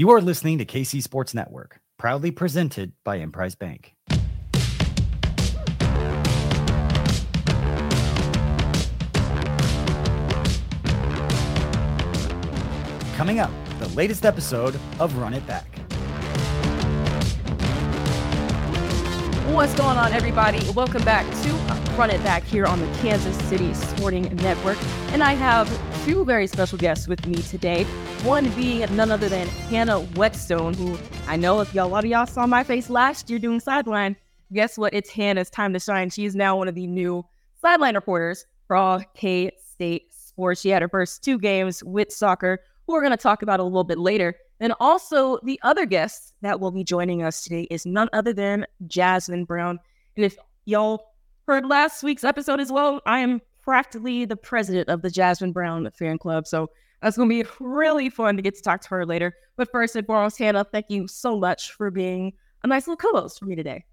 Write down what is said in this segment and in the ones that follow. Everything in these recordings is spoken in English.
You are listening to KC Sports Network, proudly presented by Emprise Bank. Coming up, the latest episode of Run It Back. What's going on, everybody? Welcome back to Run It Back here on the Kansas City Sporting Network. And I have two very special guests with me today. One being none other than Hannah Whetstone, who I know if y'all, a lot of y'all saw my face last year doing sideline. Guess what? It's Hannah's time to shine. She is now one of the new sideline reporters for all K State sports. She had her first two games with soccer who we're going to talk about a little bit later. And also, the other guest that will be joining us today is none other than Jazmin Brown. And if y'all heard last week's episode as well, I am practically the president of the Jazmin Brown fan club. So that's going to be really fun to get to talk to her later. But first and foremost, Hannah, thank you so much for being a nice little co host for me today.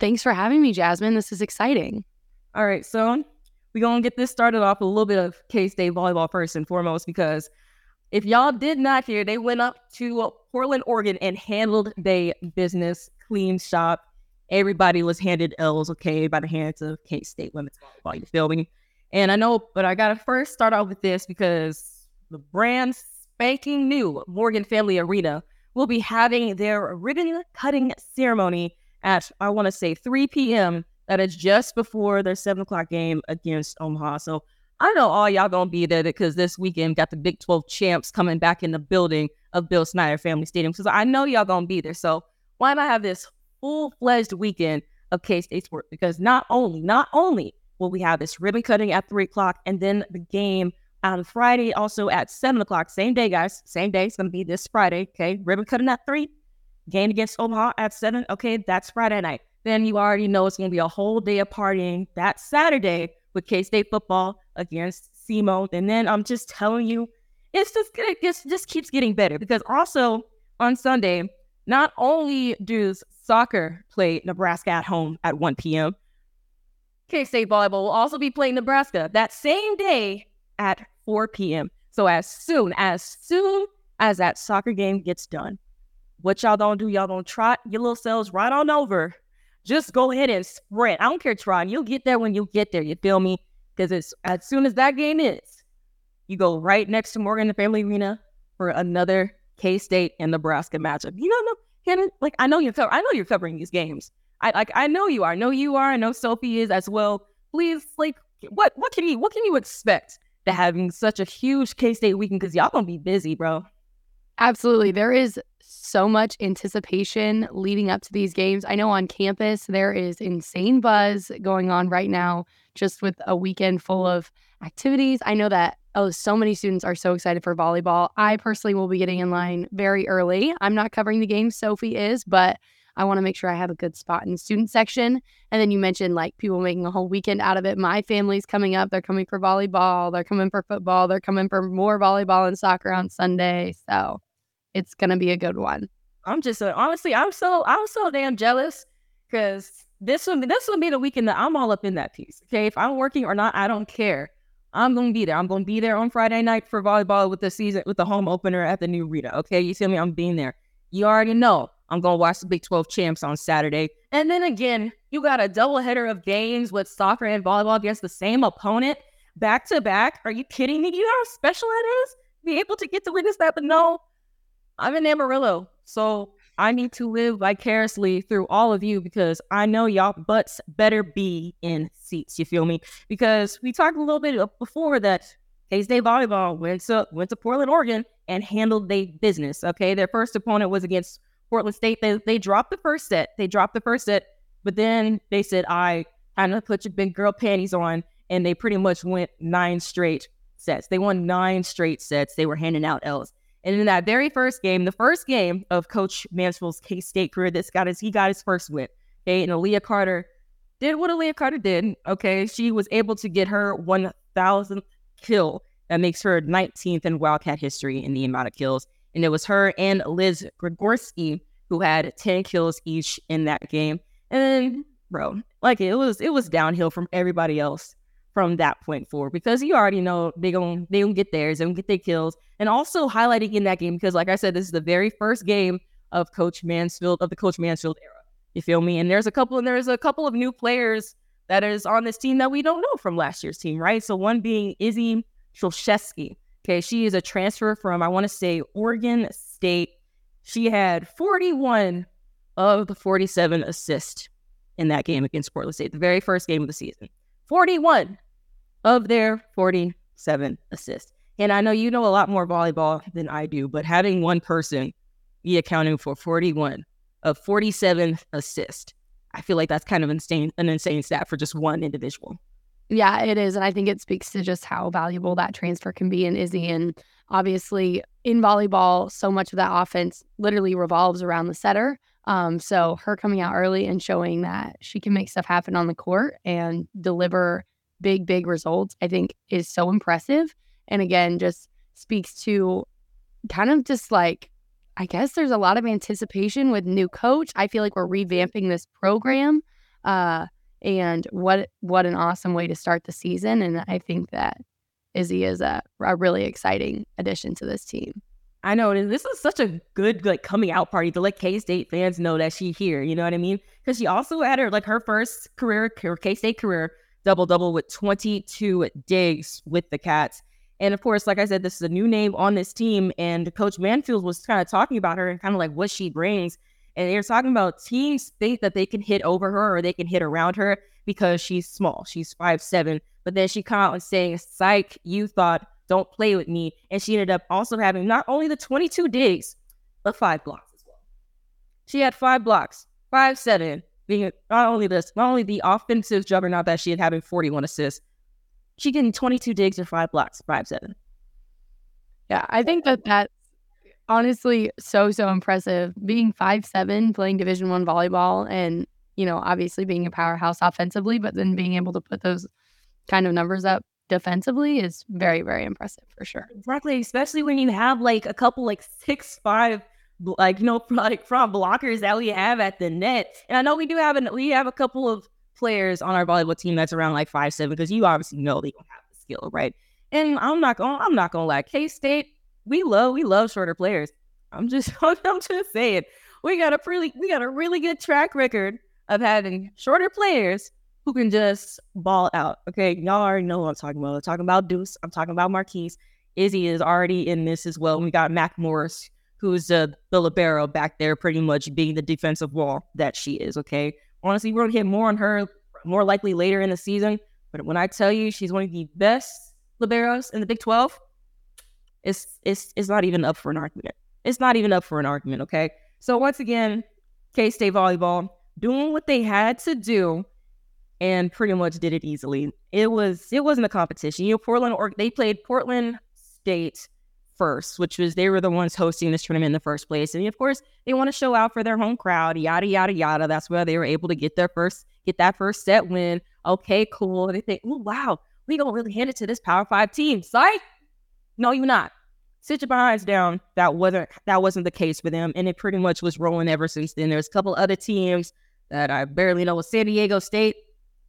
Thanks for having me, Jasmine. This is exciting. All right. So we're going to get this started off with a little bit of K State volleyball first and foremost because if y'all did not hear, they went up to Portland, Oregon, and handled their business, clean shop. Everybody was handed L's, okay, by the hands of K State women's volleyball. You feel me? And I know, but I gotta first start off with this because the brand spanking new Morgan Family Arena will be having their ribbon cutting ceremony at I want to say 3 p.m. That is just before their seven o'clock game against Omaha. So I know all y'all gonna be there because this weekend got the Big 12 champs coming back in the building of Bill Snyder Family Stadium. Because I know y'all gonna be there. So why not have this full-fledged weekend of K-State sport? Because not only, not only will we have this ribbon cutting at three o'clock and then the game on Friday also at seven o'clock. Same day, guys. Same day. It's gonna be this Friday. Okay. Ribbon cutting at three. Game against Omaha at seven. Okay, that's Friday night. Then you already know it's gonna be a whole day of partying that Saturday with K State football against SEMO. And then I'm just telling you, it's just it just, just keeps getting better because also on Sunday, not only does soccer play Nebraska at home at 1 p.m., K State volleyball will also be playing Nebraska that same day at 4 p.m. So as soon as soon as that soccer game gets done, what y'all don't do, y'all don't trot your little selves right on over just go ahead and sprint. I don't care, Tron. You'll get there when you get there. You feel me? Because it's as soon as that game is, you go right next to Morgan the Family Arena for another K State and Nebraska matchup. You know, Hannah, like I know you're I know you're covering these games. I like I know you are. I know you are. I know Sophie is as well. Please, like, what what can you what can you expect to having such a huge K State weekend? Because y'all gonna be busy, bro. Absolutely. There is so much anticipation leading up to these games. I know on campus there is insane buzz going on right now, just with a weekend full of activities. I know that oh, so many students are so excited for volleyball. I personally will be getting in line very early. I'm not covering the game, Sophie is, but I want to make sure I have a good spot in the student section. And then you mentioned like people making a whole weekend out of it. My family's coming up. They're coming for volleyball. They're coming for football. They're coming for more volleyball and soccer on Sunday. So it's gonna be a good one. I'm just uh, honestly, I'm so I'm so damn jealous because this will this will be the weekend that I'm all up in that piece. Okay, if I'm working or not, I don't care. I'm gonna be there. I'm gonna be there on Friday night for volleyball with the season with the home opener at the new Rita. Okay, you see me? I'm being there. You already know I'm gonna watch the Big 12 champs on Saturday, and then again, you got a double header of games with soccer and volleyball against the same opponent back to back. Are you kidding me? You know how special that is? Be able to get to witness that, but no, I'm in Amarillo, so I need to live vicariously through all of you because I know y'all butts better be in seats. You feel me? Because we talked a little bit before that K State volleyball went to went to Portland, Oregon, and handled their business. Okay, their first opponent was against Portland State. They they dropped the first set. They dropped the first set, but then they said, "I kind of put your big girl panties on," and they pretty much went nine straight sets. They won nine straight sets. They were handing out L's. And in that very first game, the first game of Coach Mansfield's K State career, this got his he got his first win. Okay, and Aaliyah Carter did what Aaliyah Carter did. Okay, she was able to get her 1,000th kill. That makes her 19th in Wildcat history in the amount of kills. And it was her and Liz Grigorski who had 10 kills each in that game. And then, bro, like it was it was downhill from everybody else from that point forward because you already know they going they gonna get theirs, they gonna get their kills, and also highlighting in that game because, like I said, this is the very first game of Coach Mansfield of the Coach Mansfield era. You feel me? And there's a couple and there's a couple of new players that is on this team that we don't know from last year's team, right? So one being Izzy Trolszewski. Okay, she is a transfer from I want to say Oregon State. She had 41 of the 47 assists in that game against Portland State, the very first game of the season. 41 of their 47 assists. And I know you know a lot more volleyball than I do, but having one person be accounting for 41 of 47 assists, I feel like that's kind of insane, an insane stat for just one individual. Yeah, it is. And I think it speaks to just how valuable that transfer can be in Izzy. And obviously, in volleyball, so much of that offense literally revolves around the setter. Um, so her coming out early and showing that she can make stuff happen on the court and deliver big, big results, I think is so impressive. And again, just speaks to kind of just like, I guess there's a lot of anticipation with new coach. I feel like we're revamping this program. Uh, and what what an awesome way to start the season. And I think that Izzy is a, a really exciting addition to this team. I know and this is such a good like coming out party to let K State fans know that she here. You know what I mean? Because she also had her like her first career, her K State career double double with 22 digs with the Cats. And of course, like I said, this is a new name on this team. And Coach Mansfield was kind of talking about her and kind of like what she brings. And they're talking about teams think that they can hit over her or they can hit around her because she's small. She's five seven. But then she came out and saying, Psych, you thought, don't play with me. And she ended up also having not only the 22 digs, but five blocks as well. She had five blocks, five seven, being not only this, not only the offensive juggernaut that she had having 41 assists, she getting 22 digs and five blocks, five seven. Yeah, I think that that's honestly so so impressive. Being five seven, playing Division One volleyball, and you know obviously being a powerhouse offensively, but then being able to put those kind of numbers up defensively is very very impressive for sure. Exactly, especially when you have like a couple like six five like you know like front blockers that we have at the net. And I know we do have an we have a couple of players on our volleyball team that's around like five seven because you obviously know they don't have the skill, right? And I'm not gonna I'm not gonna lie, K State we love we love shorter players. I'm just I'm just saying we got a really we got a really good track record of having shorter players who can just ball out. Okay, y'all already know what I'm talking about. I'm talking about Deuce. I'm talking about Marquise. Izzy is already in this as well. We got Mac Morris, who's the libero back there, pretty much being the defensive wall that she is. Okay, honestly, we're gonna hit more on her more likely later in the season. But when I tell you she's one of the best liberos in the Big 12, it's it's it's not even up for an argument. It's not even up for an argument. Okay, so once again, K State volleyball doing what they had to do and pretty much did it easily. It was it wasn't a competition. You know, Portland or they played Portland State first, which was they were the ones hosting this tournament in the first place. And of course, they want to show out for their home crowd, yada yada yada. That's where they were able to get their first get that first set win. Okay, cool. And they think, oh wow, we don't really hand it to this Power Five team. Sorry, no, you're not. Sit your behinds down. That wasn't that wasn't the case for them, and it pretty much was rolling ever since then. There's a couple other teams that I barely know. San Diego State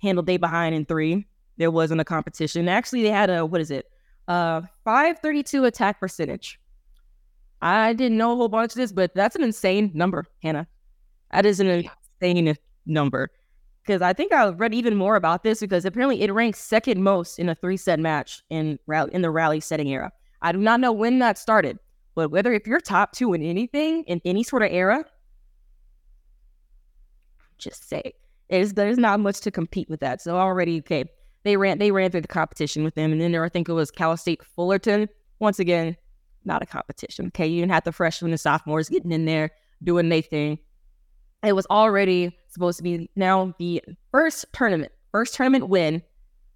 handled they behind in three. There wasn't a competition. Actually, they had a what is it? Uh, five thirty two attack percentage. I didn't know a whole bunch of this, but that's an insane number, Hannah. That is an insane number. Because I think I read even more about this because apparently it ranks second most in a three set match in in the rally setting era. I do not know when that started, but whether if you're top two in anything in any sort of era, just say there's there's not much to compete with that. So already, okay, they ran they ran through the competition with them, and then there I think it was Cal State Fullerton. Once again, not a competition. Okay, you didn't have the freshmen and sophomores getting in there doing their thing. It was already supposed to be now the first tournament, first tournament win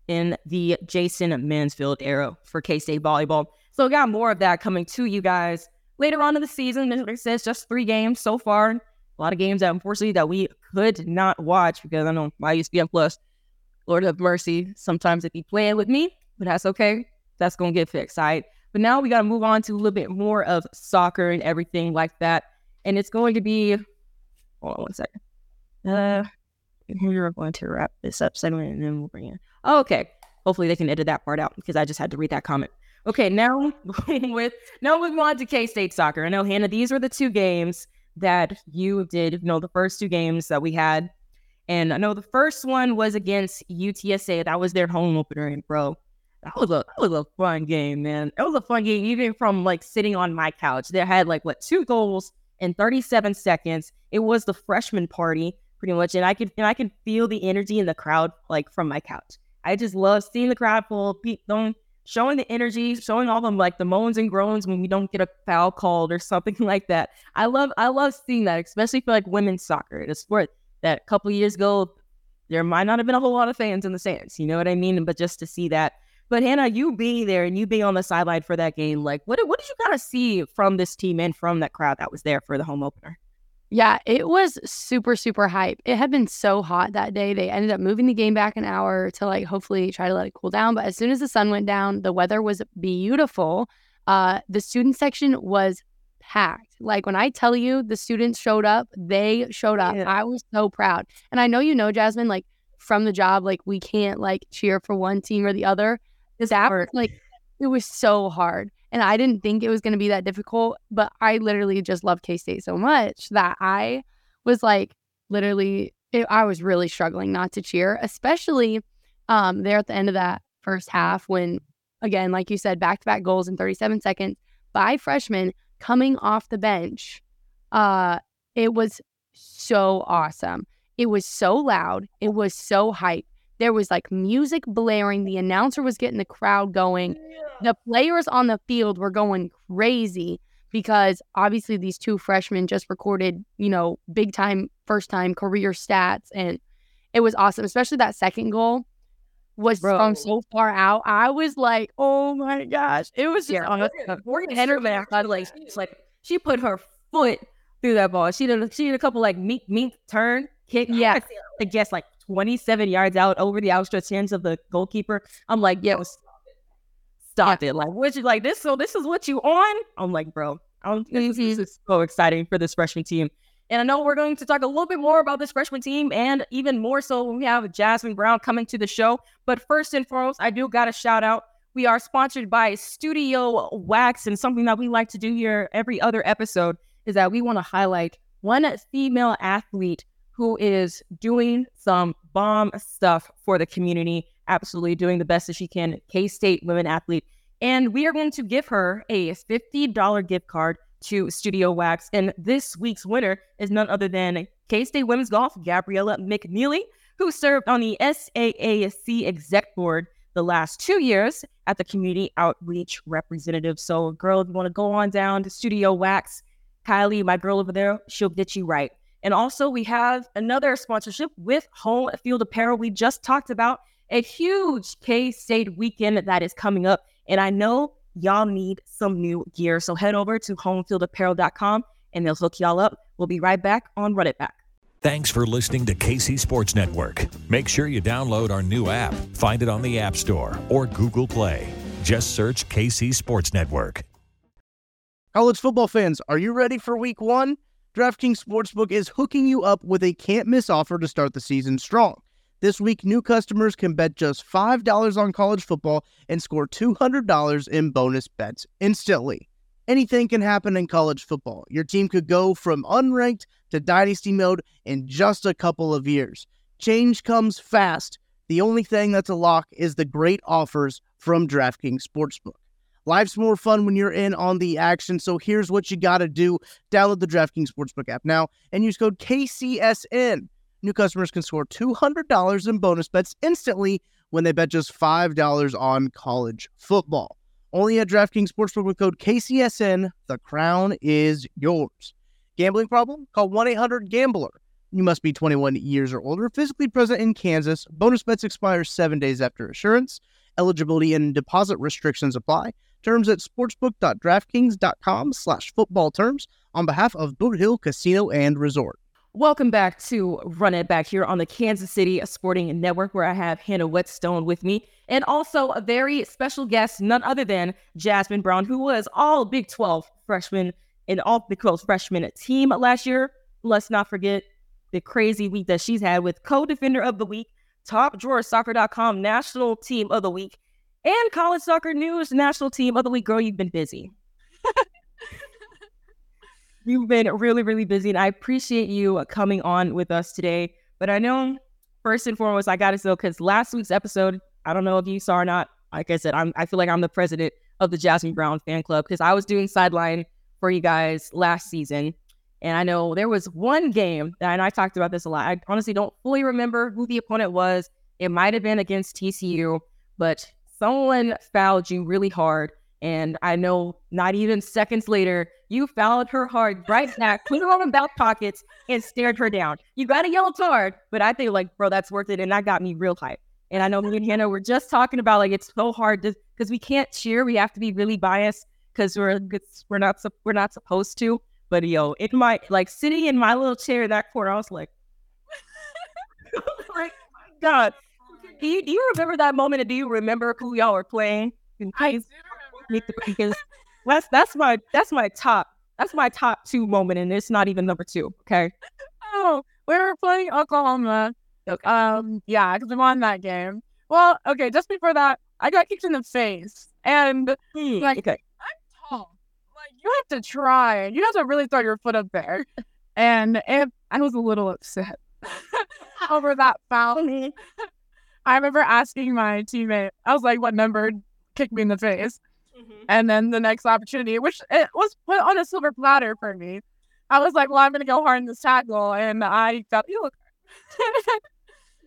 in the Jason Mansfield era for K State volleyball. So we got more of that coming to you guys later on in the season. Said, just three games so far. A lot of games that unfortunately that we could not watch because I know my ESPN Plus, Lord have mercy, sometimes if you playing with me, but that's okay. That's gonna get fixed, right? But now we gotta move on to a little bit more of soccer and everything like that. And it's going to be hold on one second. Uh we're going to wrap this up segment and then we'll bring in. Okay. Hopefully they can edit that part out because I just had to read that comment. Okay, now with now moving on to K State soccer. I know Hannah, these were the two games that you did. You know, the first two games that we had, and I know the first one was against UTSA. That was their home opener, and bro, that was a that was a fun game, man. It was a fun game, even from like sitting on my couch. They had like what two goals in 37 seconds. It was the freshman party, pretty much, and I could and I could feel the energy in the crowd like from my couch. I just love seeing the crowd full people showing the energy, showing all them like the moans and groans when we don't get a foul called or something like that. I love I love seeing that, especially for like women's soccer, the sport that a couple years ago there might not have been a whole lot of fans in the stands. You know what I mean? But just to see that. But Hannah, you being there and you being on the sideline for that game, like what what did you kind of see from this team and from that crowd that was there for the home opener? Yeah, it was super, super hype. It had been so hot that day. They ended up moving the game back an hour to like hopefully try to let it cool down. But as soon as the sun went down, the weather was beautiful. Uh, the student section was packed. Like when I tell you the students showed up, they showed up. Yeah. I was so proud. And I know you know, Jasmine, like from the job, like we can't like cheer for one team or the other. This hard. like it was so hard. And I didn't think it was going to be that difficult, but I literally just love K State so much that I was like, literally, it, I was really struggling not to cheer, especially um, there at the end of that first half when, again, like you said, back to back goals in 37 seconds by freshmen coming off the bench. Uh, it was so awesome. It was so loud. It was so hype. There was like music blaring. The announcer was getting the crowd going. The players on the field were going crazy because obviously these two freshmen just recorded, you know, big time, first time career stats. And it was awesome, especially that second goal was Bro. from so far out. I was like, oh my gosh. It was just yeah, awesome. Morgan uh, Henderson, like, like, she put her foot through that ball. She did, she did a couple like meat, meat turn kick. Yeah. I guess like 27 yards out over the outstretched hands of the goalkeeper. I'm like, yo, stop it. Stop yeah. it. Like, what you like this? So this is what you on? I'm like, bro, I'm, this, this mm-hmm. is so exciting for this freshman team. And I know we're going to talk a little bit more about this freshman team and even more so when we have Jazmin Brown coming to the show. But first and foremost, I do got to shout out. We are sponsored by Studio Wax, and something that we like to do here every other episode is that we want to highlight one female athlete who is doing some bomb stuff for the community, absolutely doing the best that she can. K State women athlete. And we are going to give her a $50 gift card to Studio Wax. And this week's winner is none other than K State Women's Golf, Gabriella McNeely, who served on the SAAC exec board the last two years at the community outreach representative. So, girl, if you want to go on down to Studio Wax, Kylie, my girl over there, she'll get you right. And also, we have another sponsorship with Home Field Apparel. We just talked about a huge K State weekend that is coming up. And I know y'all need some new gear. So head over to homefieldapparel.com and they'll hook y'all up. We'll be right back on Run It Back. Thanks for listening to KC Sports Network. Make sure you download our new app. Find it on the App Store or Google Play. Just search KC Sports Network. College football fans, are you ready for week one? DraftKings Sportsbook is hooking you up with a can't miss offer to start the season strong. This week, new customers can bet just $5 on college football and score $200 in bonus bets instantly. Anything can happen in college football. Your team could go from unranked to dynasty mode in just a couple of years. Change comes fast. The only thing that's a lock is the great offers from DraftKings Sportsbook. Life's more fun when you're in on the action. So here's what you got to do download the DraftKings Sportsbook app now and use code KCSN. New customers can score $200 in bonus bets instantly when they bet just $5 on college football. Only at DraftKings Sportsbook with code KCSN. The crown is yours. Gambling problem? Call 1 800 Gambler. You must be 21 years or older, physically present in Kansas. Bonus bets expire seven days after assurance. Eligibility and deposit restrictions apply. Terms at sportsbook.draftkings.com slash football terms on behalf of Boot Hill Casino and Resort. Welcome back to Run It Back here on the Kansas City Sporting Network, where I have Hannah Whetstone with me, and also a very special guest, none other than Jazmin Brown, who was all Big 12 freshman and all Big 12 freshman team last year. Let's not forget the crazy week that she's had with co-defender of the week topdrawersoccer.com National Team of the Week and College Soccer News National Team of the Week. Girl, you've been busy. you've been really, really busy, and I appreciate you uh, coming on with us today. But I know first and foremost, I got to say, because last week's episode, I don't know if you saw or not. Like I said, I'm I feel like I'm the president of the Jazmin Brown fan club because I was doing sideline for you guys last season. And I know there was one game and I talked about this a lot. I honestly don't fully remember who the opponent was. It might have been against TCU, but someone fouled you really hard. And I know not even seconds later, you fouled her hard right back, put her on the back pockets, and stared her down. You got a yellow card, but I think like, bro, that's worth it. And that got me real hype. And I know me and Hannah were just talking about like it's so hard because we can't cheer. We have to be really biased because we're we're not we're not supposed to. But yo, in my like sitting in my little chair in that corner, I was like, like oh my God. Do you, do you remember that moment? And do you remember who y'all were playing? I because that's that's my that's my top that's my top two moment, and it's not even number two. Okay. Oh, we were playing Oklahoma. Okay. Um, yeah, because we won that game. Well, okay, just before that, I got kicked in the face, and Hmm, Like- okay. I'm tall. Like you have to try. You have to really throw your foot up there. And if I was a little upset over that foul, I remember asking my teammate, I was like, "What number kicked me in the face?" Mm-hmm. And then the next opportunity, which it was put on a silver platter for me, I was like, "Well, I'm gonna go hard in this tackle," and I felt you look.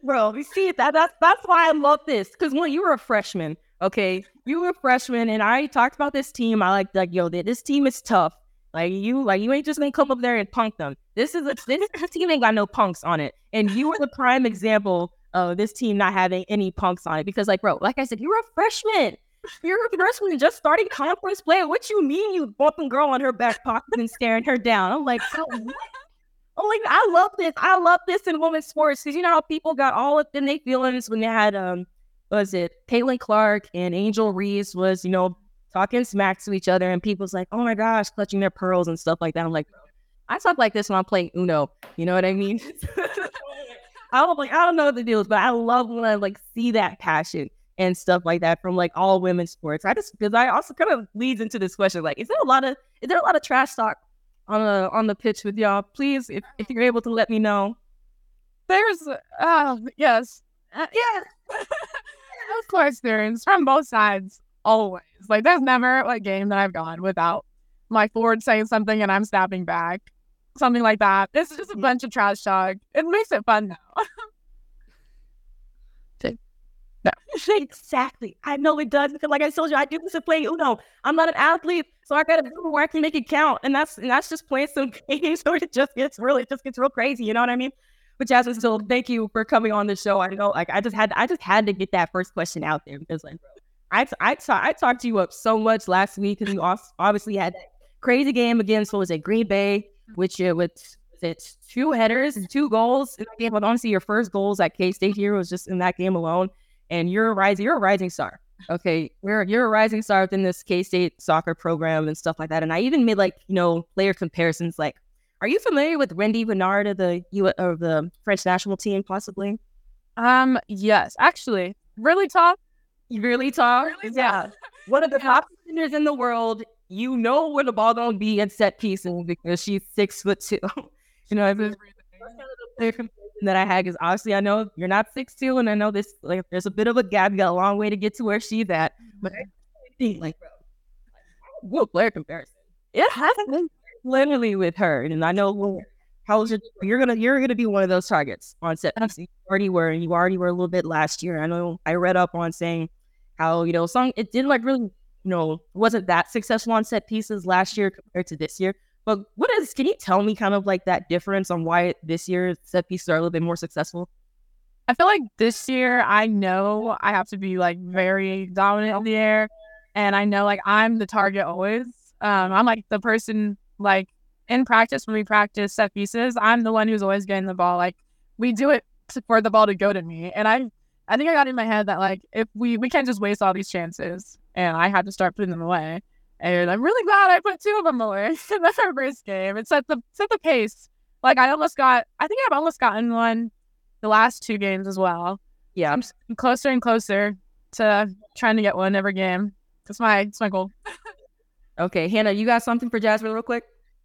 Bro, you see that that's that's why I love this. Cause when you were a freshman, okay, you were a freshman, and I talked about this team. I like like yo, this team is tough. Like you, like you ain't just gonna come up there and punk them. This is a this, this team ain't got no punks on it, and you were the prime example of this team not having any punks on it. Because like, bro, like I said, you're a freshman. You're a freshman just starting conference play. What you mean you bumping girl on her back pocket and staring her down? I'm like, what? Oh, like I love this. I love this in women's sports because you know how people got all up in their feelings when they had um, was it Caitlin Clark and Angel Reese was you know talking smack to each other and people's like, oh my gosh, clutching their pearls and stuff like that. I'm like, I talk like this when I'm playing Uno. You know what I mean? I don't like I don't know what the deal is, but I love when I like see that passion and stuff like that from like all women's sports. I just because I also kind of leads into this question like, is there a lot of is there a lot of trash talk on the on the pitch with y'all? Please, if, if you're able to let me know. There's, uh, yes, uh, yes, of course there is from both sides. Always, like there's never a game that I've gone without my forward saying something and I'm snapping back, something like that. It's just a mm-hmm. bunch of trash talk. It makes it fun though. no. exactly. I know it does because, like I told you, I do this to play Uno. I'm not an athlete, so I gotta do where I can make it count, and that's and that's just playing some games. So it just gets really, it just gets real crazy. You know what I mean? But Jazmin, still, thank you for coming on the show. I know, like, I just had, I just had to get that first question out there because, like, I, I, ta- I talked to you up so much last week because you obviously had that crazy game against what was it, Green Bay, which uh, with was it two headers and two goals in that game. But honestly, your first goals at K State here was just in that game alone and you're a rising you're a rising star. Okay. You're you're a rising star within this K State soccer program and stuff like that. And I even made like, you know, player comparisons like are you familiar with Wendie Renard of the U of the French national team, possibly? Um, yes, actually, really tall, Really tall? Really tall. yeah. One of the top defenders in the world. You know where the ball gonna be at set pieces because she's six foot two. you know, I mean, that's kind of the player comparison that I had because obviously I know you're not six two, and I know this like there's a bit of a gap. You got a long way to get to where she's at, but I think like what player comparison? It been literally with her, and I know how old you're, you're gonna you're gonna be one of those targets on set. You already were, and you already were a little bit last year. I know I read up on saying how you know some it didn't like really you know wasn't that successful on set pieces last year compared to this year. But what is? Can you tell me kind of like that difference on why this year set pieces are a little bit more successful? I feel like this year I know I have to be like very dominant in the air, and I know like I'm the target always. Um, I'm like the person like in practice when we practice set pieces. I'm the one who's always getting the ball. Like we do it for the ball to go to me, and I I think I got in my head that like if we we can't just waste all these chances, and I had to start putting them away. And I'm really glad I put two of them away in the first game. It set the set the pace. Like I almost got, I think I've almost gotten one the last two games as well. Yeah. I'm closer and closer to trying to get one every game. That's my that's my goal. Okay, Hannah, you got something for Jazmin real quick?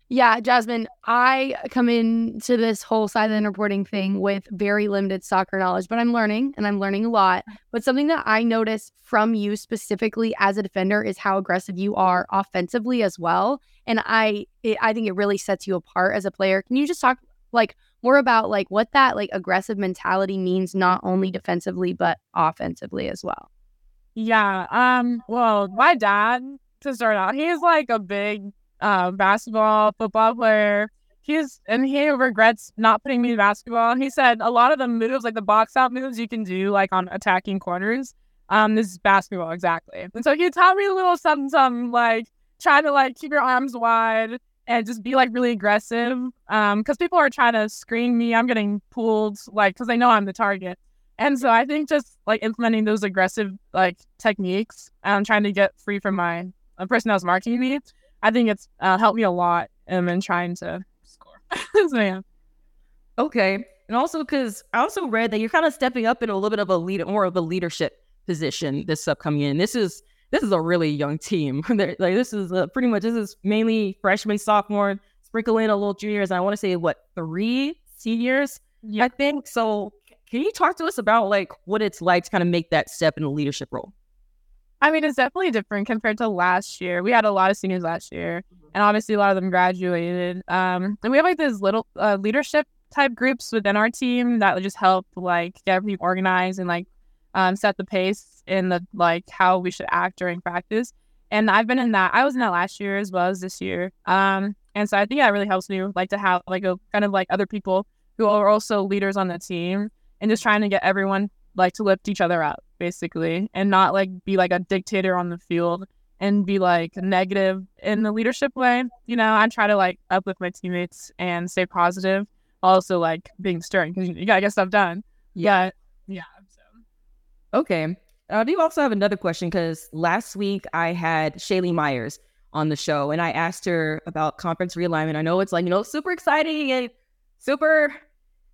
Yeah, Jazmin, I come into this whole silent reporting thing with very limited soccer knowledge, but I'm learning and I'm learning a lot. But something that I notice from you specifically as a defender is how aggressive you are offensively as well. And I it, I think it really sets you apart as a player. Can you just talk like more about like what that like aggressive mentality means not only defensively but offensively as well? Yeah. Um. Well, my dad to start out, he's like a big uh, basketball, football player. He's and he regrets not putting me in basketball. He said a lot of the moves, like the box out moves, you can do like on attacking corners. Um, this is basketball exactly. And so he taught me a little something, something like try to like keep your arms wide and just be like really aggressive. Um, because people are trying to screen me. I'm getting pulled like because they know I'm the target. And so I think just like implementing those aggressive like techniques, um, trying to get free from my a person that was marking me, I think it's uh, helped me a lot um, in trying to score. so yeah, Okay. And also because I also read that you're kind of stepping up in a little bit of a lead more of a leadership position this upcoming year. And this is this is a really young team. Like this is uh, pretty much this is mainly freshmen, sophomore, sprinkle in a little juniors. And I want to say what three seniors, yeah. I think. So can you talk to us about like what it's like to kind of make that step in a leadership role? I mean, it's definitely different compared to last year. We had a lot of seniors last year, and obviously a lot of them graduated. Um, and we have like these little uh, leadership type groups within our team that would just help like get everything organized and like um, set the pace in the like how we should act during practice. And I've been in that. I was in that last year as well as this year. Um, and so I think that really helps me like to have like a kind of like other people who are also leaders on the team and just trying to get everyone like to lift each other up basically and not like be like a dictator on the field and be like negative in the leadership way you know i try to like uplift my teammates and stay positive also like being stern because you gotta get stuff done yeah yeah so. Okay. I do also have another question because last week I had Shaylee Myers on the show and I asked her about conference realignment. I know it's like, you know, super exciting and super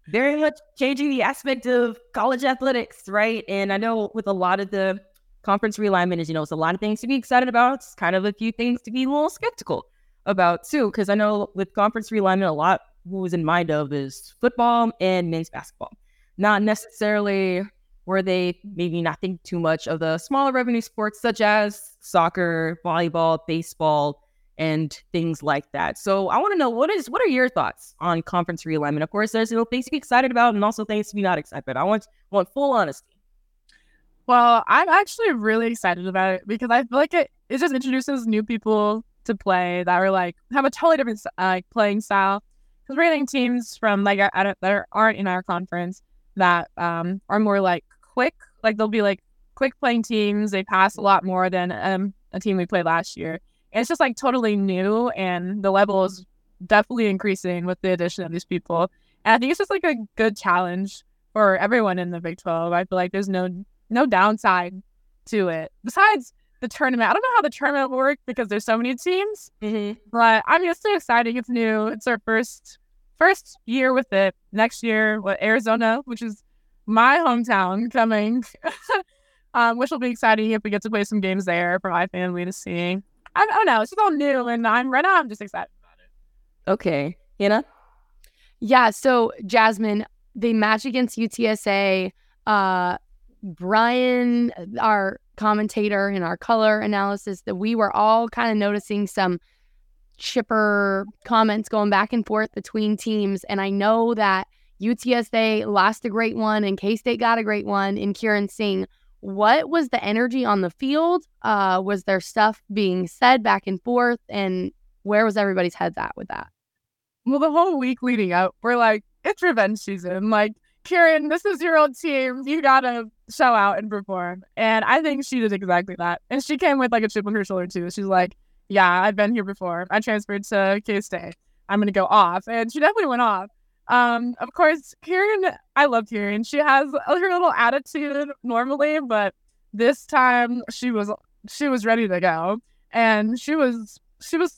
very much changing the aspect of college athletics, right? And I know with a lot of the conference realignment is, you know, it's a lot of things to be excited about. It's kind of a few things to be a little skeptical about too. Cause I know with conference realignment, a lot was in mind of is football and men's basketball. Not necessarily where they maybe not think too much of the smaller revenue sports such as soccer, volleyball, baseball, and things like that. So I want to know what is what are your thoughts on conference realignment? Of course, there's you know things to be excited about and also things to be not excited about. I want want full honesty. well i'm actually really excited about it because i feel like it, it just introduces new people to play that are like have a totally different uh, like playing style because we're getting teams from like don't- that are, aren't in our conference that um are more like quick like they'll be like quick playing teams they pass a lot more than um a team we played last year and it's just like totally new and the level is definitely increasing with the addition of these people and i think it's just like a good challenge for everyone in the big 12 i feel like there's no no downside to it besides the tournament i don't know how the tournament will work because there's so many teams but I'm just so excited. It's new. It's our first first year with it. Next year, with Arizona, which is my hometown, coming, um, which will be exciting if we get to play some games there for my family to see. I, I don't know. It's just all new, and I'm right now. I'm just excited about it. Okay, Hannah. Yeah. So, Jazmin, the match against UTSA, uh, Brian, our commentator in our color analysis, that we were all kind of noticing some chipper comments going back and forth between teams. And I know that UTSA lost a great one and K State got a great one in Kieran Singh. What was the energy on the field? Uh, was there stuff being said back and forth? And where was everybody's heads at with that? Well, the whole week leading up, we're like, it's revenge season. Like, Karen, this is your old team. You gotta show out and perform. And I think she did exactly that. And she came with like a chip on her shoulder too. She's like, Yeah, I've been here before. I transferred to K State. I'm gonna go off. And she definitely went off. Um, of course, Kieran, I love Kieran. She has her little attitude normally, but this time she was she was ready to go. And she was she was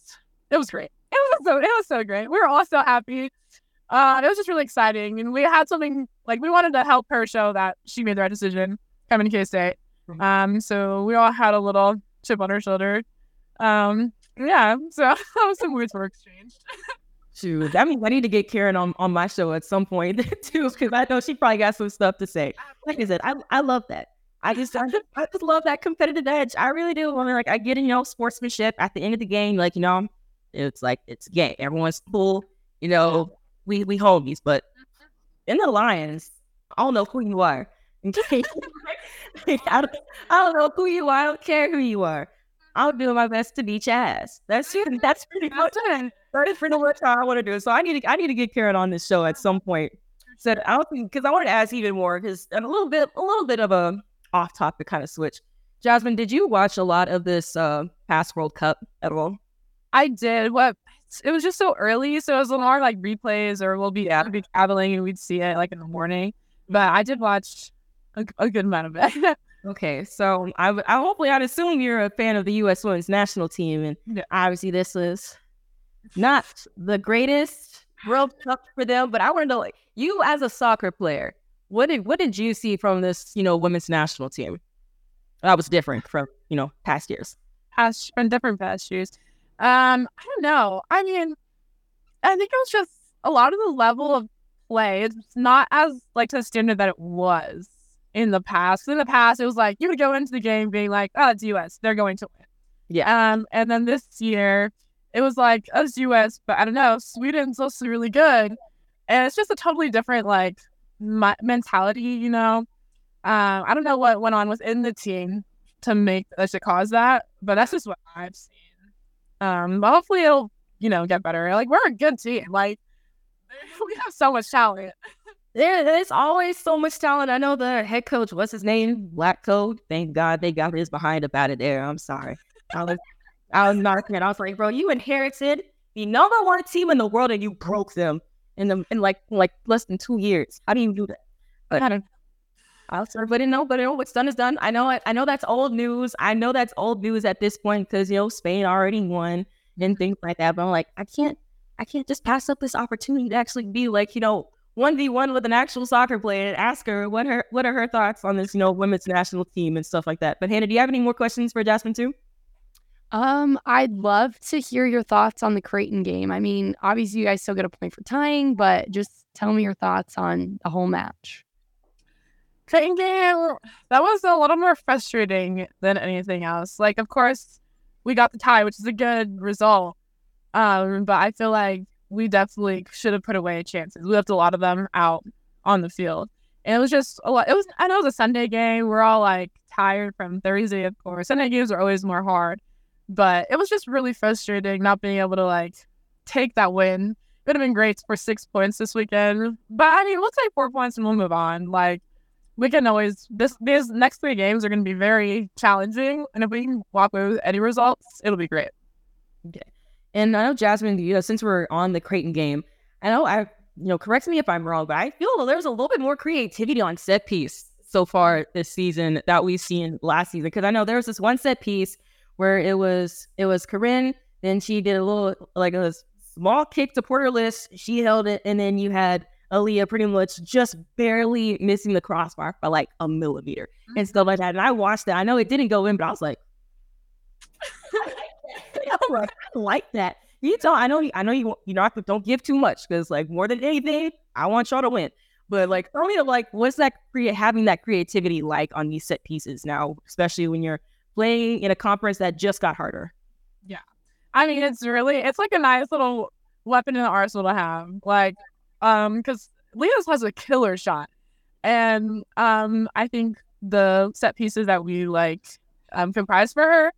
it was great. It was so it was so great. We were all so happy. uh, it was just really exciting, and we had something like we wanted to help her show that she made the right decision coming to K State. Um, so we all had a little chip on our shoulder. Um, yeah, so some words were exchanged. Shoot, that means I need to get Karen on, on my show at some point too, because I know she probably got some stuff to say. Like I said, I, I love that. I just I, just- I just love that competitive edge. I really do. I mean, like I get in you know sportsmanship at the end of the game. Like you know, it's like it's game. Everyone's cool. You know, we we homies. But in the Lions, I don't know who you are. I don't, I don't know who you are. I don't care who you are. I'll do my best to beat your ass. That's that's pretty much it. That is pretty much how I want to do it. So I need to I need to get Karen on this show at some point. Said I don't think because I wanted to ask even more because a little bit a little bit of a off topic kind of switch. Jazmin, did you watch a lot of this uh, past World Cup at all? I did. What it was just so early, so it was a lot of like replays, or we'll be we'd be traveling and we'd see it like in the morning. But I did watch a, a good amount of it. Okay, so I, w- I hopefully I'd assume you're a fan of the U.S. Women's National Team, and Yeah. obviously this is not the greatest World Cup for them. But I want to know, like, you as a soccer player, what did what did you see from this, you know, women's national team? That was different from you know past years. past from different past years. Um, I don't know. I mean, I think it was just a lot of the level of play. It's not as like to the standard that it was in the past. In the past, it was like you would go into the game being like, "Oh, it's U.S. They're going to win." Yeah. Um, and then this year, it was like, us U.S." But I don't know. Sweden's also really good, and it's just a totally different like mi- mentality. You know, um, I don't know what went on within the team to make that should cause that, but that's just what I've seen. Um, but hopefully it'll you know get better. Like we're a good team. Like we have so much talent. There, there's always so much talent. I know the head coach, what's his name? Vlatko. Thank God they got his behind about it there. I'm sorry. I was, I it. I was like, bro, you inherited the number one team in the world and you broke them in the in like like less than two years. How do you do that? But I don't. I'll serve, but no, but you know, what's done is done. I know, I know that's old news. I know that's old news at this point because you know Spain already won and things like that. But I'm like, I can't, I can't just pass up this opportunity to actually be like, you know, one v one with an actual soccer player and ask her what her what are her thoughts on this, you know, women's national team and stuff like that. But Hannah, do you have any more questions for Jazmin too? Um, I'd love to hear your thoughts on the Creighton game. I mean, obviously you guys still get a point for tying, but just tell me your thoughts on the whole match. Creighton game, that was a little more frustrating than anything else. Like, of course, we got the tie, which is a good result. Um, but I feel like we definitely should have put away chances. We left a lot of them out on the field. And it was just a lot. It was, I know it was a Sunday game. We're all like tired from Thursday, of course. Sunday games are always more hard. But it was just really frustrating not being able to like take that win. It would have been great for six points this weekend. But I mean, we'll take four points and we'll move on. Like, we can always this these next three games are going to be very challenging, and if we can walk away with any results, it'll be great. Okay. And I know Jazmin, you know, since we're on the Creighton game, I know I, you know, correct me if I'm wrong, but I feel there's a little bit more creativity on set piece so far this season that we've seen last season. Because I know there was this one set piece where it was it was Corinne, then she did a little like a small kick to Porter List, she held it, and then you had Aaliyah pretty much just barely missing the crossbar by like a millimeter and mm-hmm. stuff like that. And I watched that. I know it didn't go in, but I was like, I like- I like that. You don't. I know. you- I know you. You know. I don't give too much because, like, more than anything, I want y'all to win. But like, me, like, what's that crea- having that creativity like on these set pieces now, especially when you're playing in a conference that just got harder. Yeah. I mean, it's really it's like a nice little weapon in the arsenal to have. Like, um, because Leo's has a killer shot, and um, I think the set pieces that we like um comprise for her,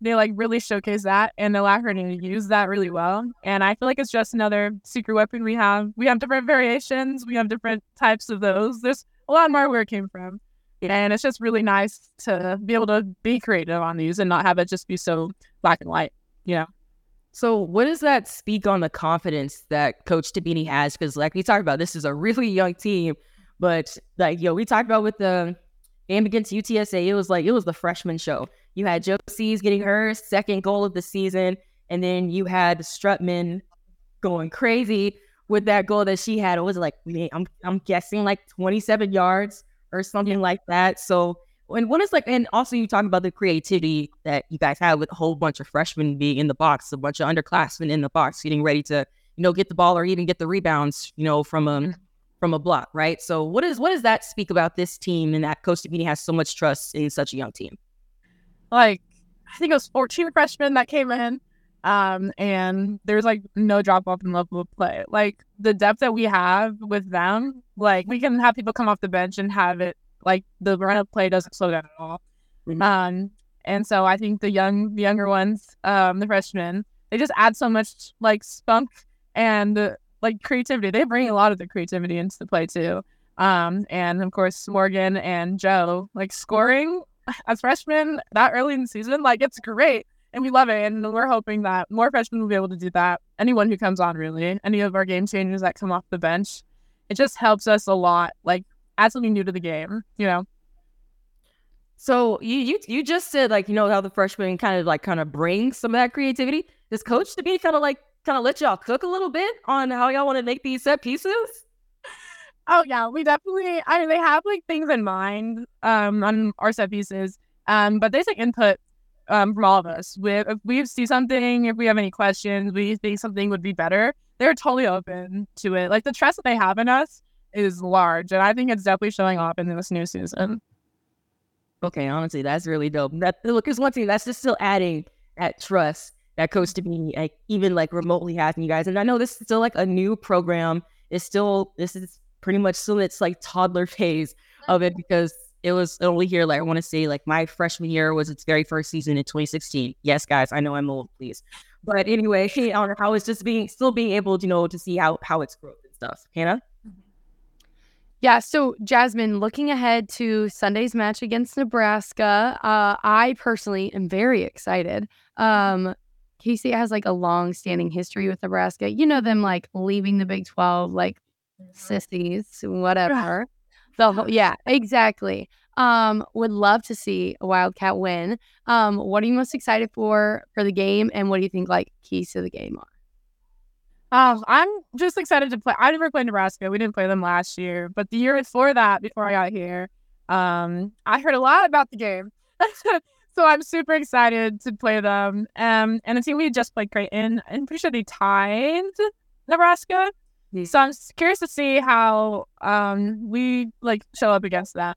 they like really showcase that and allow her to use that really well. And I feel like it's just another secret weapon we have. We have different variations. We have different types of those. There's a lot more where it came from. And it's just really nice to be able to be creative on these and not have it just be so black and white. Know. So, what does that speak on the confidence that Coach Dibbini has? Because, like we talked about, this is a really young team, but like yo, we talked about with the game against UTSA, it was like it was the freshman show. You had Josie's getting her second goal of the season, and then you had Strutman going crazy with that goal that she had. It was like, I'm I'm guessing like 27 yards or something like that. So and what is like, and also you talk about the creativity that you guys have with a whole bunch of freshmen being in the box, a bunch of underclassmen in the box, getting ready to, you know, get the ball or even get the rebounds, you know, from a from a block, right? So what is what does that speak about this team and that Coach Dibbini has so much trust in such a young team? Like I think it was 14 freshmen that came in. Um, and there's like no drop off in level of play. Like the depth that we have with them, like we can have people come off the bench and have it like the run of play doesn't slow down at all. Mm-hmm. Um, and so I think the young, the younger ones, um, the freshmen, they just add so much like spunk and like creativity. They bring a lot of the creativity into the play too. Um, and of course Morgan and Joe, like scoring as freshmen that early in the season, like it's great and we love it. And we're hoping that more freshmen will be able to do that. Anyone who comes on, really, any of our game changers that come off the bench, it just helps us a lot. Like add something new to the game, you know. So you you you just said like you know how the freshmen kind of like kind of bring some of that creativity. Does Coach Dibbini kind of like kind of let y'all cook a little bit on how y'all want to make these set pieces? Oh yeah, we definitely. I mean, they have like things in mind um on our set pieces, um, but there's like input um from all of us. If we see something, if we have any questions, we think something would be better, they're totally open to it. Like the trust that they have in us is large, and I think it's definitely showing off in this new season. Okay, honestly, that's really dope. That look is one thing that's just still adding that trust that Coach be like even like remotely has in you guys. And I know this is still like a new program. It's still this is pretty much still its like toddler phase of it because it was only here like I want to say like my freshman year was its very first season in 2016. Yes, guys, I know I'm old, please. But anyway, on how it's just being still being able to you know to see how how it's growth and stuff. Hannah. Yeah. So, Jazmin, looking ahead to Sunday's match against Nebraska, uh, I personally am very excited. Um, K State has like a long standing history with Nebraska. You know, them like leaving the Big 12, like sissies, whatever. The whole, yeah, exactly. Um, would love to see a Wildcat win. Um, what are you most excited for for the game, and what do you think like keys to the game are? Um, I'm just excited to play. I never played Nebraska. We didn't play them last year, but the year before that, before I got here, um, I heard a lot about the game. so I'm super excited to play them. Um, and the team we just played Creighton. I'm pretty sure they tied Nebraska. Mm-hmm. So I'm curious to see how um we like show up against that.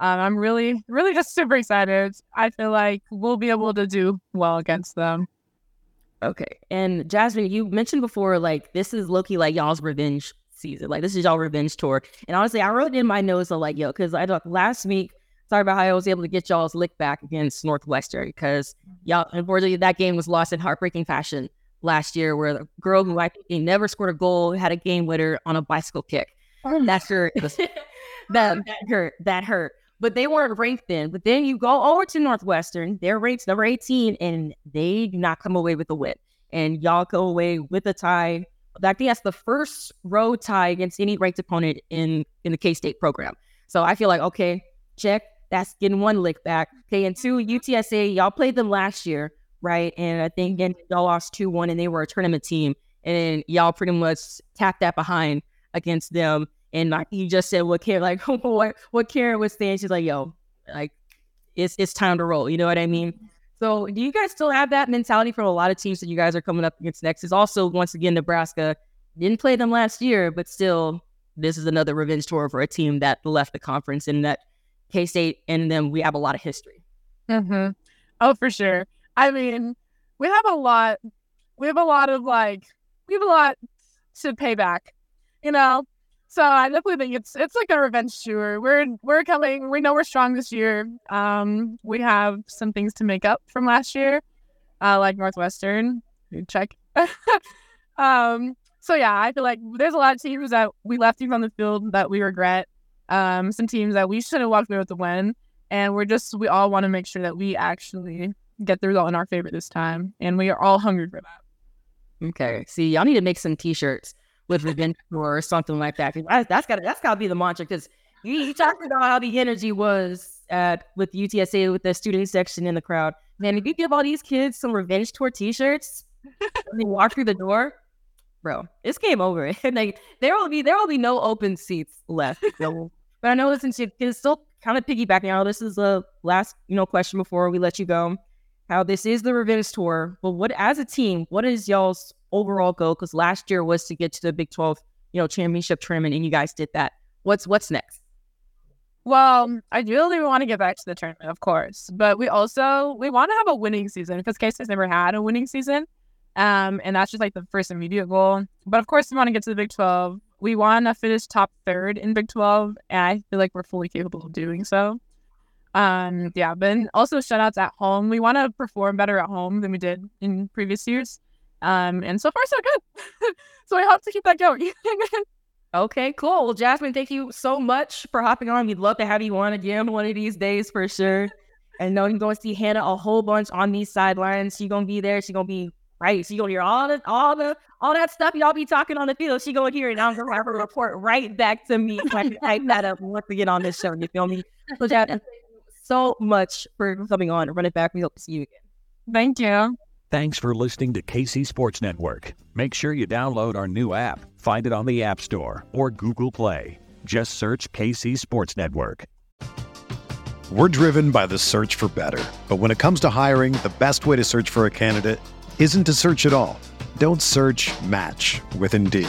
Um, I'm really, really just super excited. I feel like we'll be able to do well against them. Okay. And Jazmin, you mentioned before, like, this is Loki, like, y'all's revenge season. Like, this is y'all revenge tour. And honestly, I wrote in my notes, like, yo, because I thought last week, sorry about how I was able to get y'all's lick back against Northwestern because y'all, unfortunately, that game was lost in heartbreaking fashion last year where the girl who I think never scored a goal had a game winner on a bicycle kick. Oh that hurt. that, that hurt. That hurt but they weren't ranked then. But then you go over to Northwestern, they're ranked number 18, and they do not come away with a win. And y'all go away with a tie. I think that's the first road tie against any ranked opponent in in the K State program. So I feel like okay, check. That's getting one lick back. Okay, and two, UTSA, y'all played them last year, right? And I think again, y'all lost 2 1 and they were a tournament team. And y'all pretty much tapped that behind against them. And like you just said, what Karen, like what what Karen was saying, she's like, yo, like it's it's time to roll. You know what I mean? So do you guys still have that mentality from a lot of teams that you guys are coming up against next? Is also once again Nebraska didn't play them last year, but still this is another revenge tour for a team that left the conference and that K State and them we have a lot of history. Mm-hmm. Oh, for sure. I mean, we have a lot. We have a lot of like we have a lot to pay back. You know, so I definitely think it's it's like a revenge tour. We're we're coming. We know we're strong this year. Um, we have some things to make up from last year, uh, like Northwestern. Check. um, so yeah, I feel like there's a lot of teams that we left teams on the field that we regret. Um, some teams that we should have walked away with the win, and we're just we all want to make sure that we actually get the result in our favor this time, and we are all hungry for that. Okay, see, y'all need to make some T-shirts with revenge tour or something like that. That's got that's got to be the mantra because you, you talked about how the energy was at with UTSA with the student section in the crowd. Man, if you give all these kids some revenge tour T-shirts, and they walk through the door, bro, it's game over. And like there will be there will be no open seats left. But I know this is still kind of piggybacking. Now this is the last you know question before we let you go. How this is the revenge tour, but what as a team, what is y'all's overall goal? Because last year was to get to the Big Twelve you know championship tournament, and you guys did that. What's what's next? Well, ideally, we want to get back to the tournament, of course, but we also we want to have a winning season because Case has never had a winning season. Um, and that's just like the first immediate goal. But of course, we want to get to the Big 12. We want to finish top third in Big 12, and I feel like we're fully capable of doing so. Um, yeah, but also shout outs at home. We want to perform better at home than we did in previous years. Um, and so far so good. so I hope to keep that going. okay, cool. Well, Jazmin, thank you so much for hopping on. We'd love to have you on again one of these days for sure. And know you're going to see Hannah a whole bunch on these sidelines. She's gonna be there. She's gonna be right. She's gonna hear all the all the all that stuff y'all be talking on the field. She gonna hear it. I'm gonna have her report right back to me. I type that up once we get on this show. You feel me? So Chad, so much for coming on. Run it back. We hope to see you again. Thank you. Thanks for listening to KC Sports Network. Make sure you download our new app. Find it on the App Store or Google Play. Just search KC Sports Network. We're driven by the search for better. But when it comes to hiring, the best way to search for a candidate isn't to search at all. Don't search match with Indeed.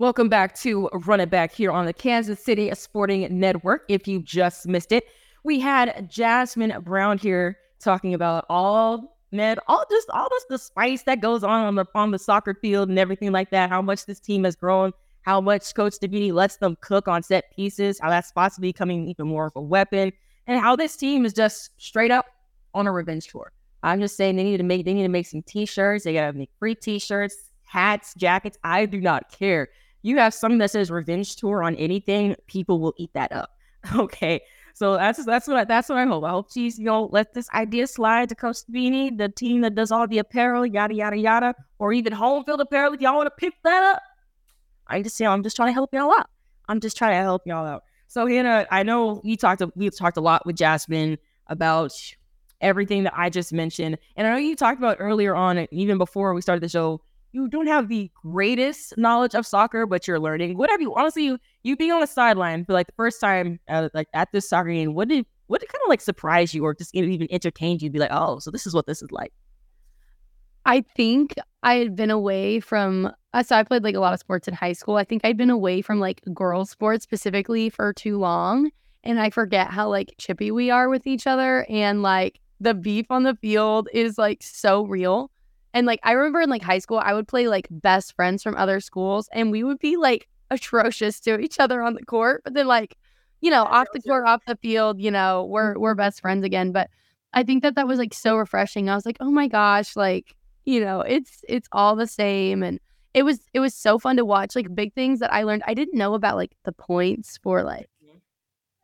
Welcome back to Run It Back here on the Kansas City Sporting Network. If you just missed it, we had Jazmin Brown here talking about all man, all just all this the spice that goes on on the on the soccer field and everything like that. How much this team has grown, how much Coach Dibbini lets them cook on set pieces, how that's possibly becoming even more of a weapon, and how this team is just straight up on a revenge tour. I'm just saying they need to make they need to make some t-shirts. They gotta make free t-shirts, hats, jackets. I do not care you have something that says revenge tour on anything, people will eat that up. Okay. So that's that's what I, that's what I hope. I hope she's you know let this idea slide to Coach Dibbini, the team that does all the apparel, yada yada yada, or even Homefield Apparel. If y'all want to pick that up, I just you know I'm just trying to help y'all out. I'm just trying to help y'all out. So Hannah, I know we talked we talked a lot with Jazmin about everything that I just mentioned, and I know you talked about earlier on, even before we started the show, you don't have the greatest knowledge of soccer, but you're learning. What have you honestly you, you being on the sideline for like the first time at, like at this soccer game? What did what did kind of like surprise you or just even entertained you? Be like, oh, so this is what this is like. I think I had been away from. Uh, so I played like a lot of sports in high school. I think I'd been away from like girls' sports specifically for too long, and I forget how like chippy we are with each other, and like the beef on the field is like so real. And like I remember in like high school, I would play like best friends from other schools, and we would be like atrocious to each other on the court, but then like you know off the court, off the field, you know we're we're best friends again. But I think that that was like so refreshing. I was like, oh my gosh, like you know it's it's all the same, and it was it was so fun to watch. Like big things that I learned. I didn't know about like the points for like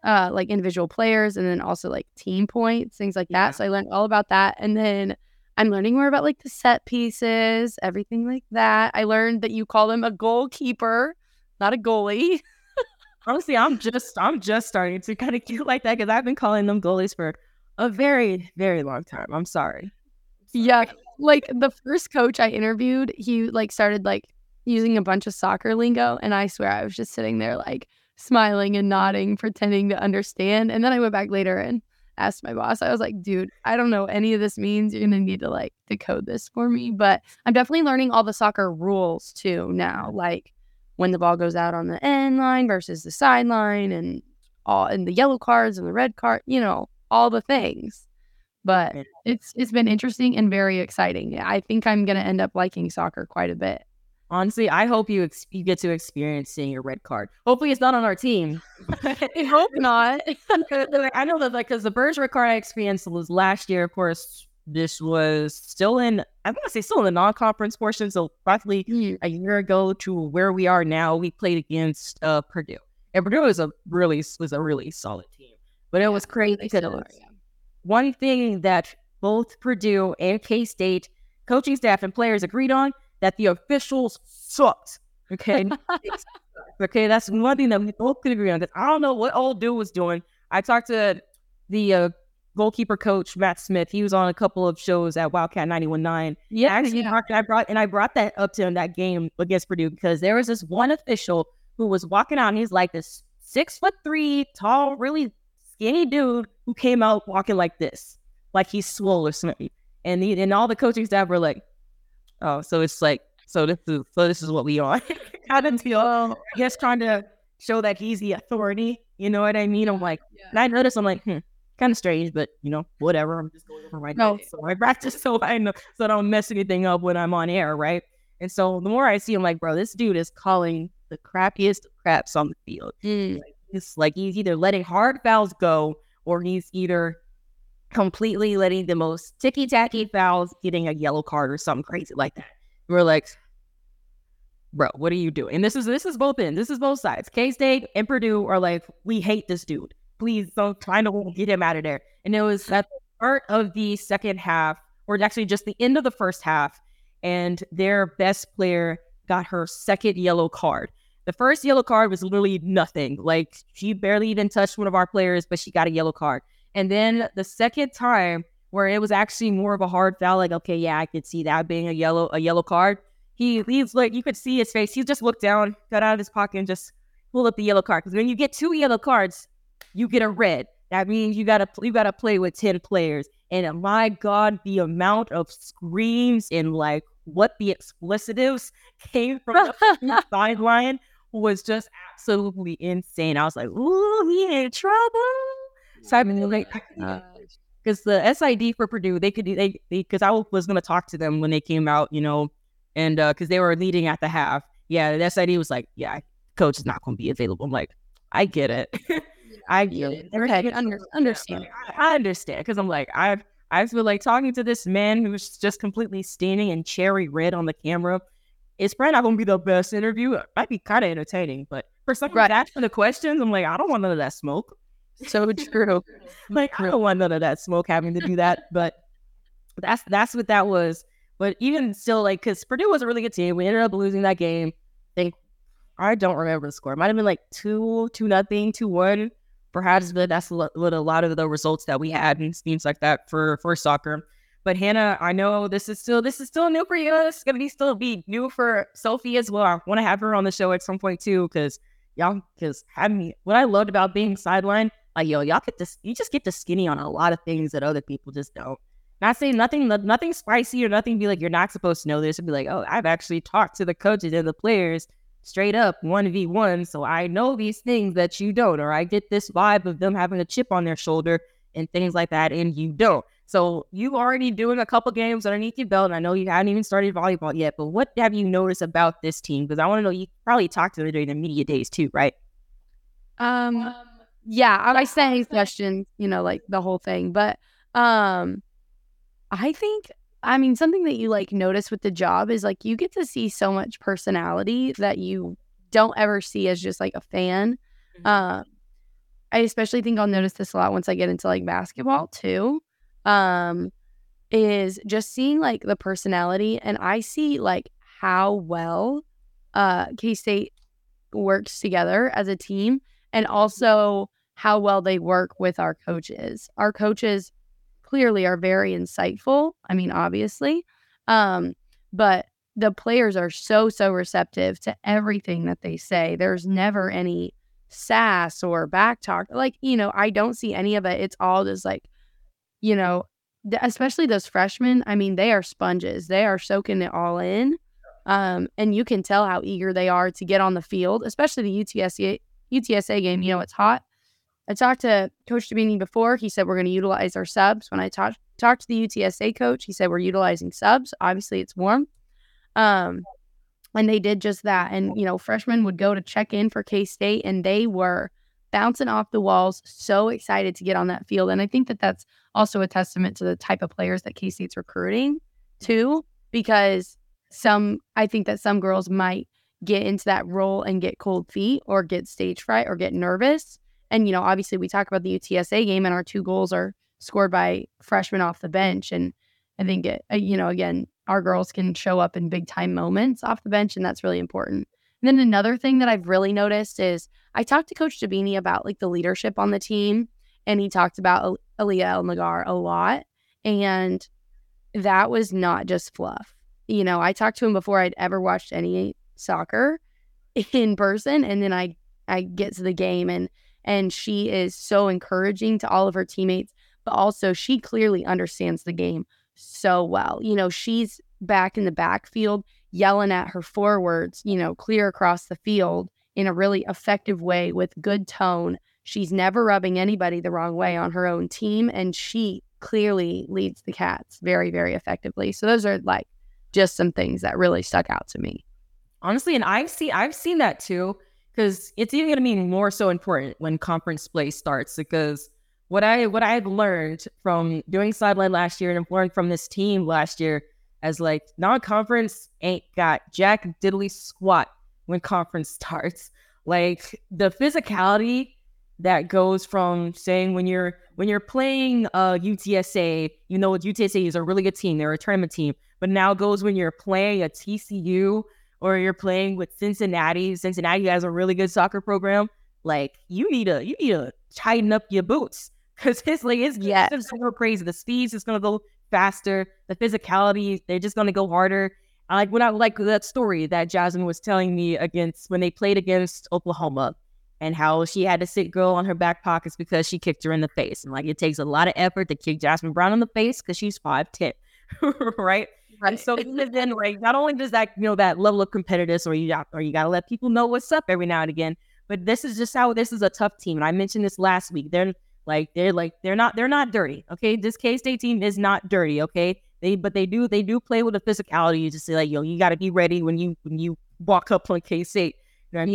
uh like individual players and then also like team points, things like that. So I learned all about that, and then I'm learning more about like the set pieces, everything like that. I learned that you call them a goalkeeper, not a goalie. Honestly, I'm just I'm just starting to kind of get like that because I've been calling them goalies for a very very long time. I'm sorry. Yeah, like the first coach I interviewed, he like started like using a bunch of soccer lingo, and I swear I was just sitting there like smiling and nodding, pretending to understand. And then I went back later and asked my boss. I was like, dude, I don't know any of this means. You're gonna need to like decode this for me. But I'm definitely learning all the soccer rules too now, like when the ball goes out on the end line versus the sideline and all and the yellow cards and the red card, you know, all the things. But it's it's been interesting and very exciting. I think I'm gonna end up liking soccer quite a bit. Honestly, I hope you ex- you get to experience seeing your red card. Hopefully, it's not on our team. I hope not. I know that like because the Birds red card I experienced was last year. Of course, this was still in I'm gonna say still in the non-conference portion. So roughly Mm. a year ago to where we are now, we played against uh, Purdue, and Purdue is a really was a really solid team. But it was crazy They because are, yeah. one thing that both Purdue and K State coaching staff and players agreed on that the officials sucked. Okay. okay, that's one thing that we both could agree on. Because I don't know what old dude was doing. I talked to the uh, goalkeeper coach Matt Smith. He was on a couple of shows at Wildcat 91.9. Yeah, Actually, yeah. Mark, I brought and I brought that up to him that game against Purdue because there was this one official who was walking out. And he's like this six foot three, tall, really skinny dude who came out walking like this, like he's swole or something. And the, and all the coaching staff were like, "Oh, so it's like so this is so this is what we are." kind of deal. I guess trying to show that he's the authority. You know what I mean? I'm like, and I notice I'm like, hmm, kind of strange, but you know, whatever. I'm just going over my No. notes. So I practice so I know so I don't mess anything up when I'm on air, right? And so the more I see him, like, bro, this dude is calling the crappiest of craps on the field. Mm. It's like he's either letting hard fouls go or he's either completely letting the most ticky tacky mm-hmm. fouls, getting a yellow card or something crazy like that. We're like, bro, what are you doing? And this is this is both ends. This is both sides. K State and Purdue are like, we hate this dude. Please don't try to get him out of there. And it was at the start of the second half, or actually just the end of the first half, and their best player got her second yellow card. The first yellow card was literally nothing. Like she barely even touched one of our players, but she got a yellow card. And then the second time where it was actually more of a hard foul, like, okay, yeah, I could see that being a yellow, a yellow card. He he's like you could see his face. He just looked down, got out of his pocket, and just pulled up the yellow card. Because when you get two yellow cards, you get a red. That means you gotta you gotta play with ten players. And my God, the amount of screams and like what the explicitives came from the sideline was just absolutely insane. I was like, "Ooh, he in trouble." So I've been like, because the SID for Purdue, they could do they because I was gonna talk to them when they came out, you know, and uh, because they were leading at the half. Yeah, the SID was like, "Yeah, coach is not gonna be available." I'm like, I get it. I get it. Okay, under- understand. I, I understand because I'm like, I've I feel like talking to this man who's just completely standing and cherry red on the camera. It's probably not gonna be the best interview. It might be kind of entertaining, but for someone Right. asking the questions, I'm like, I don't want none of that smoke. So true. Like I don't want none of that smoke having to do that. But that's that's what that was. But even still, like, because Purdue was a really good team. We ended up losing that game. I think I don't remember the score. It might have been like two, two nothing, two one. Perhaps, but that's what a lot of the results that we had and teams like that for for soccer. But Hannah, I know this is still this is still new for you. It's gonna be still be new for Sophie as well. I want to have her on the show at some point too, because y'all because having me what I loved about being sideline, like yo, y'all get this you just get the skinny on a lot of things that other people just don't. not saying nothing, nothing spicy or nothing. Be like, you're not supposed to know this. And be like, oh, I've actually talked to the coaches and the players straight up one v one, so I know these things that you don't, or I get this vibe of them having a chip on their shoulder and things like that, and you don't. So you already doing a couple games underneath your belt, and I know you haven't even started volleyball yet. But what have you noticed about this team? Because I want to know. You probably talked to them during the media days too, right? Um, yeah, I say questions, you know, like the whole thing, but um, I think I mean, something that you like notice with the job is like you get to see so much personality that you don't ever see as just like a fan. Mm-hmm. Uh, I especially think I'll notice this a lot once I get into like basketball too. Um, is just seeing like the personality, and I see like how well uh K State works together as a team, and also how well they work with our coaches. Our coaches clearly are very insightful. I mean, obviously. Um, but the players are so, so receptive to everything that they say. There's never any sass or back talk. Like, you know, I don't see any of it. It's all just like, you know, especially those freshmen. I mean, they are sponges, they are soaking it all in. Um, and you can tell how eager they are to get on the field, especially the UTSA UTSA game. You know, it's hot. I talked to Coach Dibbini before. He said we're going to utilize our subs. When I talked talked to the UTSA coach, he said we're utilizing subs. Obviously, it's warm. Um, and they did just that. And you know, freshmen would go to check in for K State, and they were bouncing off the walls, so excited to get on that field. And I think that that's also a testament to the type of players that K State's recruiting too, because some I think that some girls might get into that role and get cold feet or get stage fright or get nervous and, you know, obviously we talk about the UTSA game and our two goals are scored by freshmen off the bench. And I think, it, uh, you know, again, our girls can show up in big time moments off the bench, and that's really important. And then another thing that I've really noticed is I talked to Coach Dibbini about like the leadership on the team, and he talked about Aaliyah El-Nagar a lot. And that was not just fluff. You know, I talked to him before I'd ever watched any soccer in person, and then I I get to the game and and she is so encouraging to all of her teammates, but also she clearly understands the game so well. You know, she's back in the backfield yelling at her forwards, you know, clear across the field in a really effective way with good tone. She's never rubbing anybody the wrong way on her own team, and she clearly leads the Cats very, very effectively. So those are like just some things that really stuck out to me. Honestly, and I've seen I've seen that too because it's even going to be more so important when conference play starts because what I what I've learned from doing sideline last year and learned from this team last year as like non-conference ain't got jack diddly squat when conference starts. Like the physicality that goes from saying when you're when you're playing uh UTSA, you know UTSA is a really good team, they're a tournament team, but now goes when you're playing a TCU or you're playing with Cincinnati. Cincinnati has a really good soccer program. Like you need to you need to tighten up your boots because it's like it's yeah it's so crazy. The speeds is gonna go faster. The physicality they're just gonna go harder. I like when I like that story that Jazmin was telling me against when they played against Oklahoma and how she had to sit girl on her back pockets because she kicked her in the face. And like it takes a lot of effort to kick Jazmin Brown in the face because she's five ten, right? Right. So then, like, not only does that, you know, that level of competitiveness, or you got, or you got to let people know what's up every now and again. But this is just how this is a tough team, and I mentioned this last week. They're like, they're like, they're not, they're not dirty. Okay, this K State team is not dirty. Okay, they, but they do, they do play with a physicality. You just say like, yo, you got to be ready when you when you walk up on K State. You know I mean?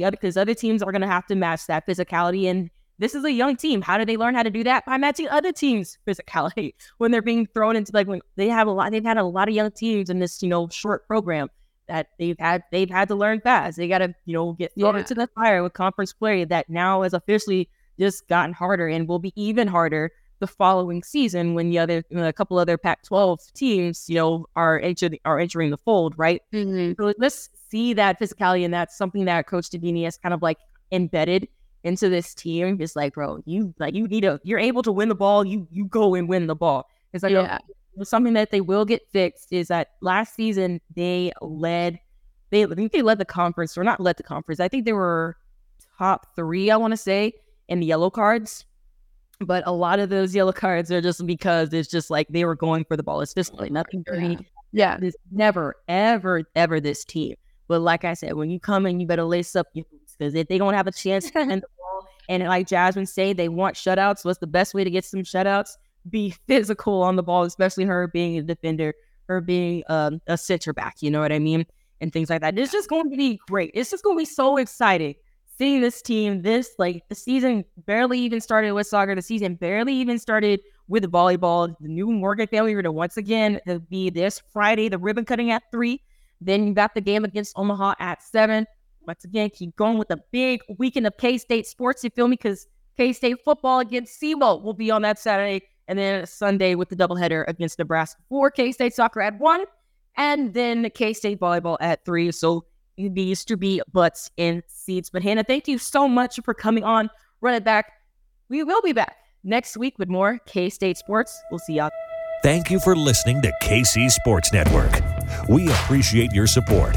Yeah, because other teams are going to have to match that physicality, and this is a young team. How do they learn how to do that? By matching other teams' physicality when they're being thrown into like when they have a lot. They've had a lot of young teams in this you know short program that they've had they've had to learn fast. They got to you know get thrown yeah. into the fire with conference play that now has officially just gotten harder and will be even harder the following season when the other a couple other Pac-12 teams you know are entering are entering the fold, right? Mm-hmm. So let's see that physicality, and that's something that Coach Dibbini has kind of like embedded into this team is like, bro, you like you need a you're able to win the ball, you you go and win the ball. It's like yeah. something that they will get fixed is that last season they led they I think they led the conference or not led the conference. I think they were top three, I want to say, in the yellow cards. but a lot of those yellow cards are just because it's just like they were going for the ball. It's just like nothing dirty. Yeah. This never, ever, ever this team. But like I said, when you come in, you better lace up your boots because if they don't have a chance to defend the ball, and like Jazmin say, they want shutouts. What's the best way to get some shutouts? Be physical on the ball, especially her being a defender, her being um, a center back. You know what I mean? And things like that. It's just going to be great. It's just going to be so exciting seeing this team. This like the season barely even started with soccer. The season barely even started with volleyball. The new Morgan family are to once again be this Friday, the ribbon cutting at three. Then you got the game against Omaha at seven. Once again, keep going with a big weekend of K State sports. You feel me? Because K State football against SEMO will be on that Saturday, and then Sunday with the doubleheader against Nebraska for K State soccer at one, and then K State volleyball at three. So these to be butts in seats. But Hannah, thank you so much for coming on. Run it back. We will be back next week with more K State sports. We'll see y'all. Thank you for listening to KC Sports Network. We appreciate your support.